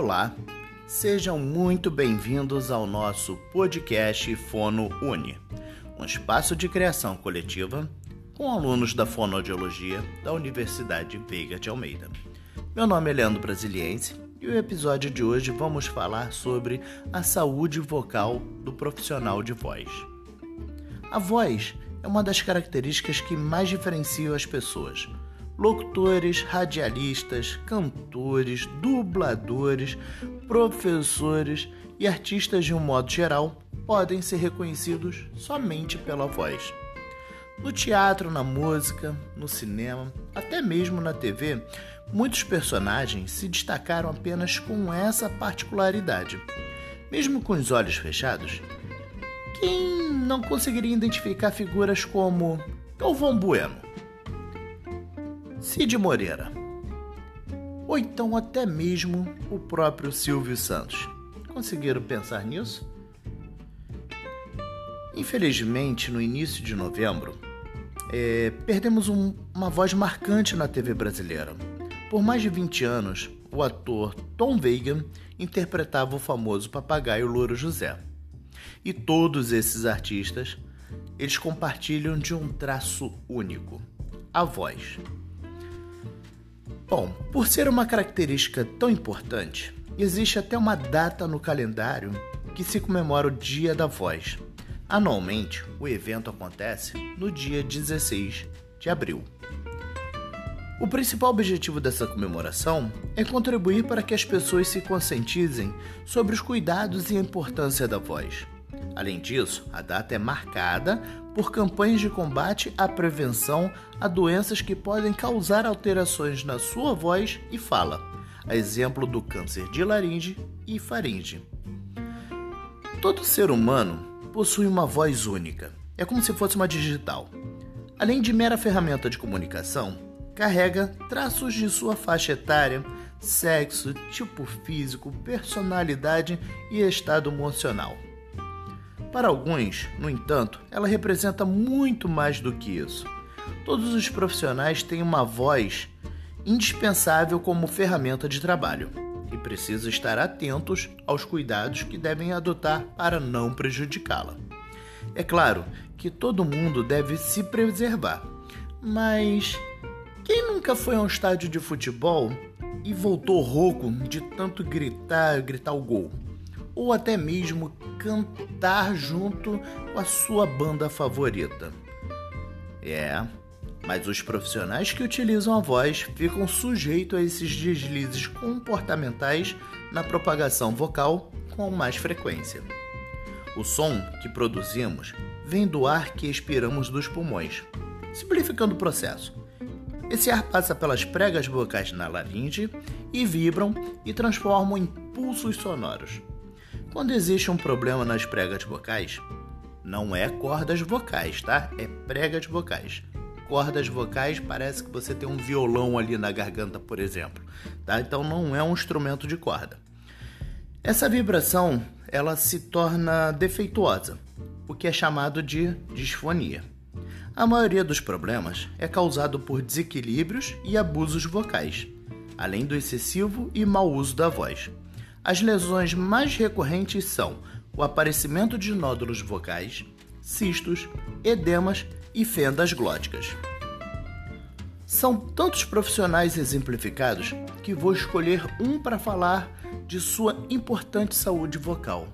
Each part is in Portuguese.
Olá, sejam muito bem-vindos ao nosso podcast Fono Uni, um espaço de criação coletiva com alunos da fonoaudiologia da Universidade Veiga de Almeida. Meu nome é Leandro Brasiliense e o episódio de hoje vamos falar sobre a saúde vocal do profissional de voz. A voz é uma das características que mais diferenciam as pessoas locutores, radialistas, cantores, dubladores, professores e artistas de um modo geral podem ser reconhecidos somente pela voz. No teatro, na música, no cinema, até mesmo na TV, muitos personagens se destacaram apenas com essa particularidade. Mesmo com os olhos fechados, quem não conseguiria identificar figuras como Galvão Bueno, Cid Moreira, ou então até mesmo o próprio Silvio Santos. Conseguiram pensar nisso? Infelizmente, no início de novembro, é, perdemos um, uma voz marcante na TV brasileira. Por mais de 20 anos, o ator Tom Veiga interpretava o famoso papagaio Louro José. E todos esses artistas, eles compartilham de um traço único, a voz. Bom, por ser uma característica tão importante, existe até uma data no calendário que se comemora o Dia da Voz. Anualmente, o evento acontece no dia 16 de abril. O principal objetivo dessa comemoração é contribuir para que as pessoas se conscientizem sobre os cuidados e a importância da voz. Além disso, a data é marcada por campanhas de combate à prevenção a doenças que podem causar alterações na sua voz e fala, a exemplo do câncer de laringe e faringe. Todo ser humano possui uma voz única, é como se fosse uma digital. Além de mera ferramenta de comunicação, carrega traços de sua faixa etária, sexo, tipo físico, personalidade e estado emocional. Para alguns, no entanto, ela representa muito mais do que isso. Todos os profissionais têm uma voz indispensável como ferramenta de trabalho e precisam estar atentos aos cuidados que devem adotar para não prejudicá-la. É claro que todo mundo deve se preservar, mas quem nunca foi a um estádio de futebol e voltou rouco de tanto gritar, gritar o gol? Ou até mesmo cantar junto com a sua banda favorita. É, mas os profissionais que utilizam a voz ficam sujeitos a esses deslizes comportamentais na propagação vocal com mais frequência. O som que produzimos vem do ar que expiramos dos pulmões. Simplificando o processo, esse ar passa pelas pregas vocais na laringe e vibram e transformam em pulsos sonoros. Quando existe um problema nas pregas vocais, não é cordas vocais, tá? É pregas vocais. Cordas vocais parece que você tem um violão ali na garganta, por exemplo, tá? Então não é um instrumento de corda. Essa vibração, ela se torna defeituosa, o que é chamado de disfonia. A maioria dos problemas é causado por desequilíbrios e abusos vocais, além do excessivo e mau uso da voz. As lesões mais recorrentes são o aparecimento de nódulos vocais, cistos, edemas e fendas glóticas. São tantos profissionais exemplificados que vou escolher um para falar de sua importante saúde vocal.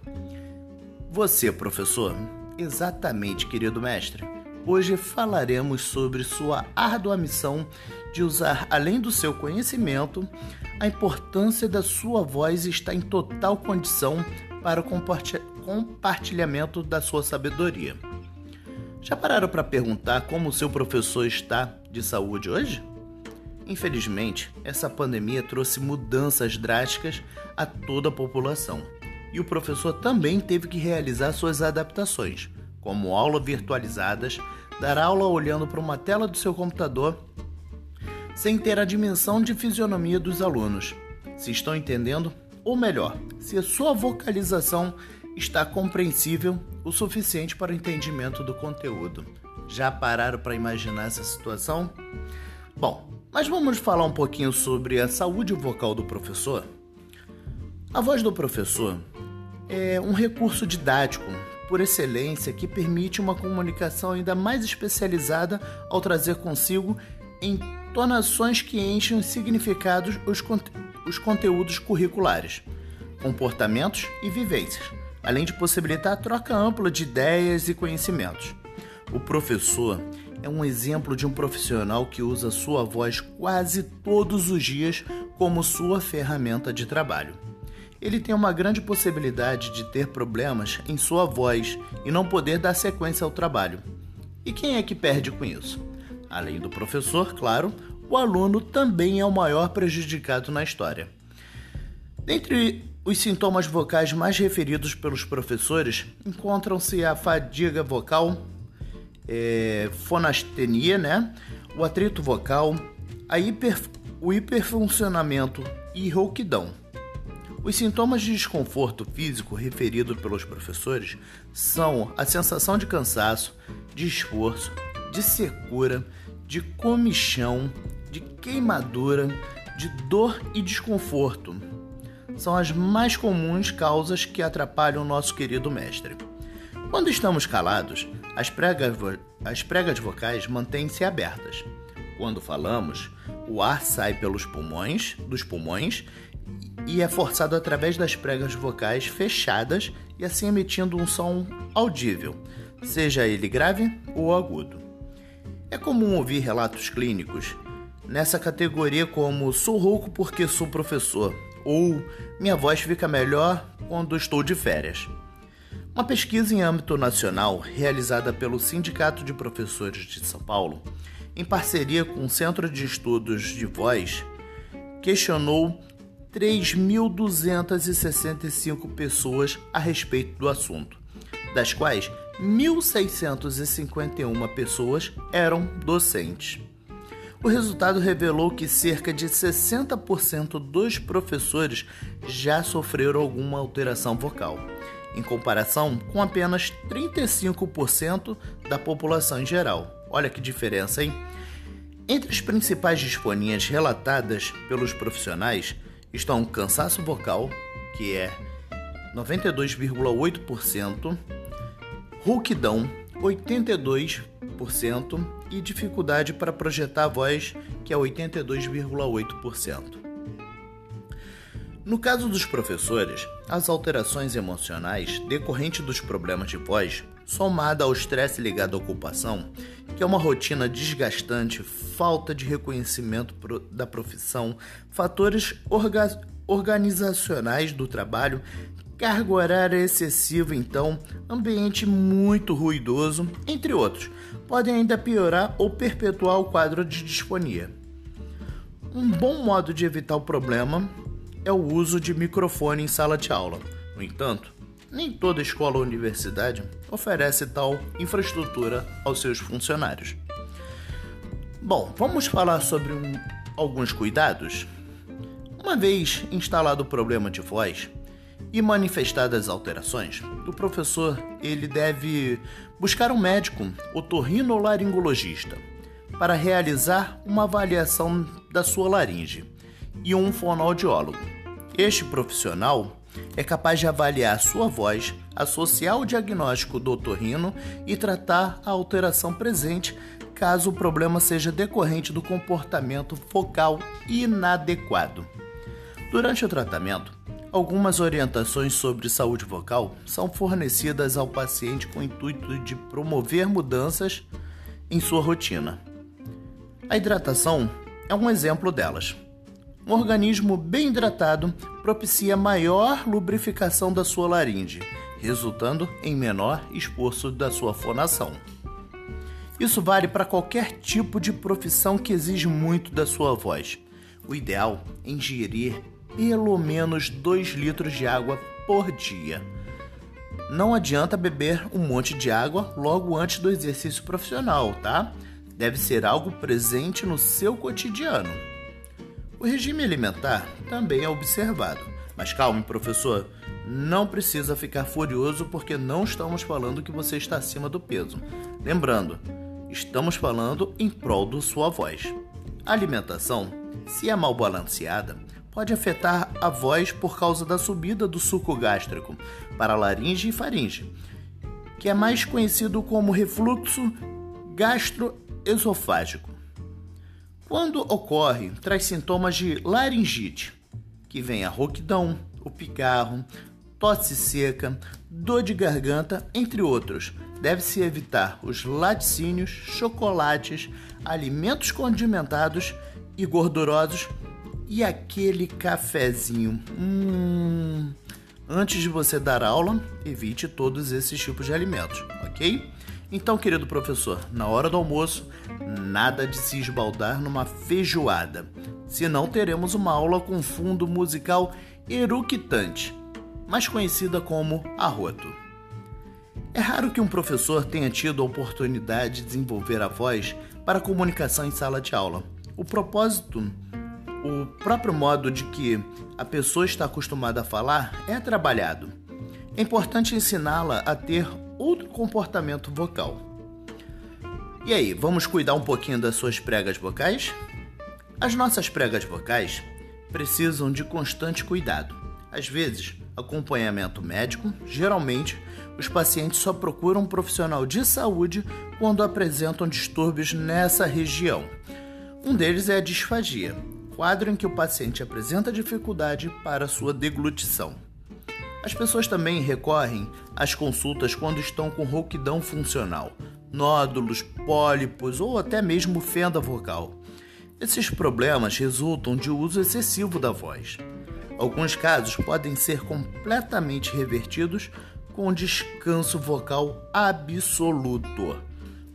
Você, professor? Exatamente, querido mestre. Hoje falaremos sobre sua árdua missão de usar, além do seu conhecimento, a importância da sua voz está em total condição para o compartilhamento da sua sabedoria. Já pararam para perguntar como o seu professor está de saúde hoje? Infelizmente, essa pandemia trouxe mudanças drásticas a toda a população e o professor também teve que realizar suas adaptações como aula virtualizadas, dar aula olhando para uma tela do seu computador, sem ter a dimensão de fisionomia dos alunos. Se estão entendendo? Ou melhor, se a sua vocalização está compreensível o suficiente para o entendimento do conteúdo. Já pararam para imaginar essa situação? Bom, mas vamos falar um pouquinho sobre a saúde vocal do professor? A voz do professor é um recurso didático por excelência que permite uma comunicação ainda mais especializada ao trazer consigo entonações que enchem os significados os, conte os conteúdos curriculares, comportamentos e vivências, além de possibilitar a troca ampla de ideias e conhecimentos. O professor é um exemplo de um profissional que usa sua voz quase todos os dias como sua ferramenta de trabalho ele tem uma grande possibilidade de ter problemas em sua voz e não poder dar sequência ao trabalho. E quem é que perde com isso? Além do professor, claro, o aluno também é o maior prejudicado na história. Dentre os sintomas vocais mais referidos pelos professores encontram-se a fadiga vocal, é, fonastenia, né? o atrito vocal, hiper, o hiperfuncionamento e rouquidão. Os sintomas de desconforto físico referidos pelos professores são a sensação de cansaço, de esforço, de secura, de comichão, de queimadura, de dor e desconforto. São as mais comuns causas que atrapalham o nosso querido mestre. Quando estamos calados, as pregas, as pregas vocais mantêm-se abertas. Quando falamos, o ar sai pelos pulmões, dos pulmões e é forçado através das pregas vocais fechadas e assim emitindo um som audível, seja ele grave ou agudo. É comum ouvir relatos clínicos nessa categoria como sou rouco porque sou professor ou minha voz fica melhor quando estou de férias. Uma pesquisa em âmbito nacional realizada pelo Sindicato de Professores de São Paulo, em parceria com o Centro de Estudos de Voz, questionou 3.265 pessoas a respeito do assunto, das quais 1.651 pessoas eram docentes. O resultado revelou que cerca de 60% dos professores já sofreram alguma alteração vocal, em comparação com apenas 35% da população em geral. Olha que diferença, hein? Entre as principais disfoниas relatadas pelos profissionais, estão cansaço vocal, que é 92,8%, rouquidão, 82% e dificuldade para projetar a voz, que é 82,8%. No caso dos professores, as alterações emocionais decorrentes dos problemas de voz, somada ao estresse ligado à ocupação, que é uma rotina desgastante, falta de reconhecimento da profissão, fatores orga organizacionais do trabalho, carga horária excessiva, então, ambiente muito ruidoso, entre outros, podem ainda piorar ou perpetuar o quadro de disfonia. Um bom modo de evitar o problema é o uso de microfone em sala de aula. No entanto, nem toda escola ou universidade oferece tal infraestrutura aos seus funcionários. Bom, vamos falar sobre um, alguns cuidados? Uma vez instalado o problema de voz e manifestadas alterações, o professor ele deve buscar um médico otorrinolaringologista para realizar uma avaliação da sua laringe e um fonoaudiólogo. Este profissional é capaz de avaliar sua voz, associar o diagnóstico do otorrino e tratar a alteração presente caso o problema seja decorrente do comportamento focal inadequado. Durante o tratamento, algumas orientações sobre saúde vocal são fornecidas ao paciente com o intuito de promover mudanças em sua rotina. A hidratação é um exemplo delas. Um organismo bem hidratado propicia maior lubrificação da sua laringe, resultando em menor esforço da sua fonação. Isso vale para qualquer tipo de profissão que exige muito da sua voz. O ideal é ingerir pelo menos 2 litros de água por dia. Não adianta beber um monte de água logo antes do exercício profissional, tá? Deve ser algo presente no seu cotidiano. O regime alimentar também é observado. Mas calme, professor, não precisa ficar furioso porque não estamos falando que você está acima do peso. Lembrando, estamos falando em prol da sua voz. A alimentação, se é mal balanceada, pode afetar a voz por causa da subida do suco gástrico para laringe e faringe, que é mais conhecido como refluxo gastroesofágico. Quando ocorre, traz sintomas de laringite, que vem a rouquidão, o pigarro, tosse seca, dor de garganta, entre outros. Deve-se evitar os laticínios, chocolates, alimentos condimentados e gordurosos e aquele cafezinho. Hum. Antes de você dar aula, evite todos esses tipos de alimentos, ok? Então, querido professor, na hora do almoço, nada de se esbaldar numa feijoada, senão teremos uma aula com fundo musical eructante, mais conhecida como arroto. É raro que um professor tenha tido a oportunidade de desenvolver a voz para comunicação em sala de aula. O propósito, o próprio modo de que a pessoa está acostumada a falar é trabalhado. É importante ensiná-la a ter outro comportamento vocal. E aí, vamos cuidar um pouquinho das suas pregas vocais? As nossas pregas vocais precisam de constante cuidado. Às vezes, acompanhamento médico, geralmente, os pacientes só procuram um profissional de saúde quando apresentam distúrbios nessa região. Um deles é a disfagia, quadro em que o paciente apresenta dificuldade para sua deglutição. As pessoas também recorrem às consultas quando estão com rouquidão funcional, nódulos, pólipos ou até mesmo fenda vocal. Esses problemas resultam de uso excessivo da voz. Alguns casos podem ser completamente revertidos com descanso vocal absoluto.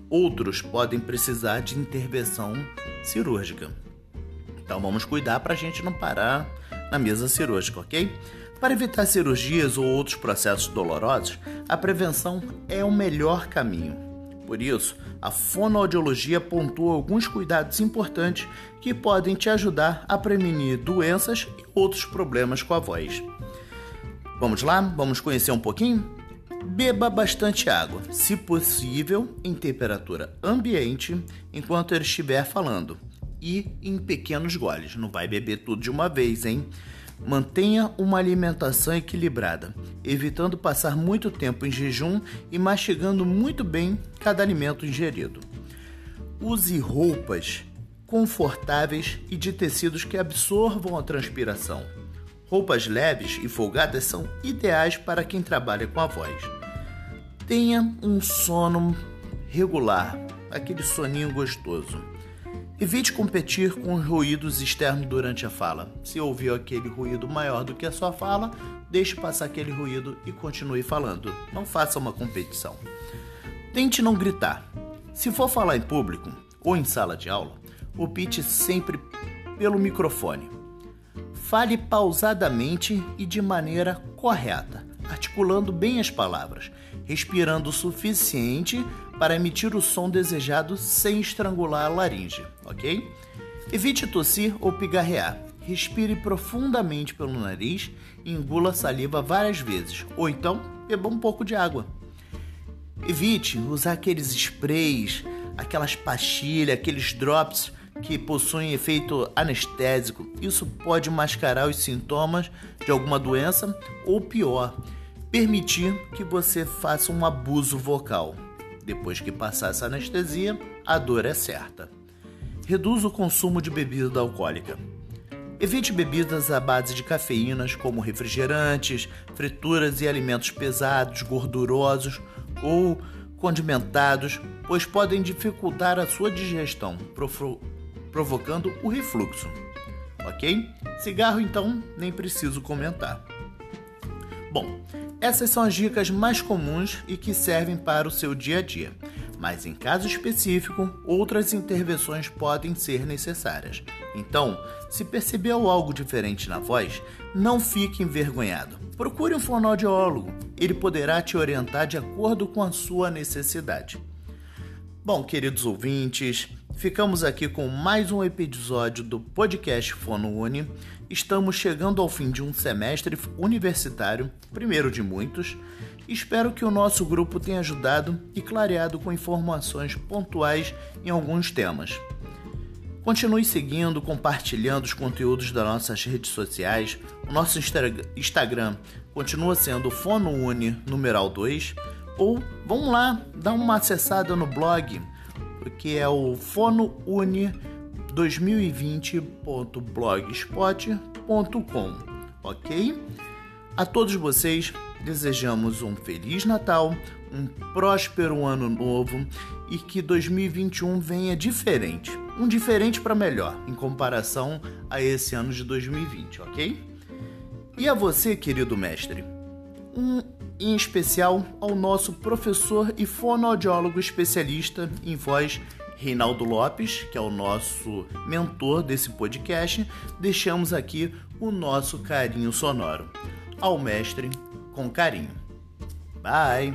Outros podem precisar de intervenção cirúrgica. Então vamos cuidar para a gente não parar na mesa cirúrgica, ok? Para evitar cirurgias ou outros processos dolorosos, a prevenção é o melhor caminho. Por isso, a fonoaudiologia pontua alguns cuidados importantes que podem te ajudar a prevenir doenças e outros problemas com a voz. Vamos lá? Vamos conhecer um pouquinho? Beba bastante água, se possível em temperatura ambiente, enquanto ele estiver falando, e em pequenos goles. Não vai beber tudo de uma vez, hein? Mantenha uma alimentação equilibrada, evitando passar muito tempo em jejum e mastigando muito bem cada alimento ingerido. Use roupas confortáveis e de tecidos que absorvam a transpiração. Roupas leves e folgadas são ideais para quem trabalha com a voz. Tenha um sono regular, aquele soninho gostoso. Evite competir com os ruídos externos durante a fala. Se ouvir aquele ruído maior do que a sua fala, deixe passar aquele ruído e continue falando. Não faça uma competição. Tente não gritar. Se for falar em público ou em sala de aula, opte sempre pelo microfone. Fale pausadamente e de maneira correta, articulando bem as palavras, respirando o suficiente para emitir o som desejado sem estrangular a laringe, ok? Evite tossir ou pigarrear. Respire profundamente pelo nariz e engula saliva várias vezes, ou então beba um pouco de água. Evite usar aqueles sprays, aquelas pastilhas, aqueles drops que possuem efeito anestésico. Isso pode mascarar os sintomas de alguma doença ou pior, permitir que você faça um abuso vocal. Depois que passar essa anestesia, a dor é certa. Reduza o consumo de bebida alcoólica. Evite bebidas à base de cafeínas, como refrigerantes, frituras e alimentos pesados, gordurosos ou condimentados, pois podem dificultar a sua digestão, provocando o refluxo. Ok? Cigarro, então, nem preciso comentar. Bom, essas são as dicas mais comuns e que servem para o seu dia a dia, mas em caso específico, outras intervenções podem ser necessárias. Então, se percebeu algo diferente na voz, não fique envergonhado. Procure um fonoaudiólogo, ele poderá te orientar de acordo com a sua necessidade. Bom, queridos ouvintes, ficamos aqui com mais um episódio do podcast Fono Uni. Estamos chegando ao fim de um semestre universitário, primeiro de muitos. Espero que o nosso grupo tenha ajudado e clareado com informações pontuais em alguns temas. Continue seguindo, compartilhando os conteúdos das nossas redes sociais. O nosso Instagram continua sendo FonoUni numeral 2. Ou vamos lá, dá uma acessada no blog, que é o fonouni2020.blogspot.com, ok? A todos vocês desejamos um feliz Natal, um próspero ano novo e que 2021 venha diferente, um diferente para melhor em comparação a esse ano de 2020, ok? E a você, querido mestre, um em especial ao nosso professor e fonoaudiólogo especialista em voz Reinaldo Lopes, que é o nosso mentor desse podcast, deixamos aqui o nosso carinho sonoro. Ao mestre, com carinho. Bye!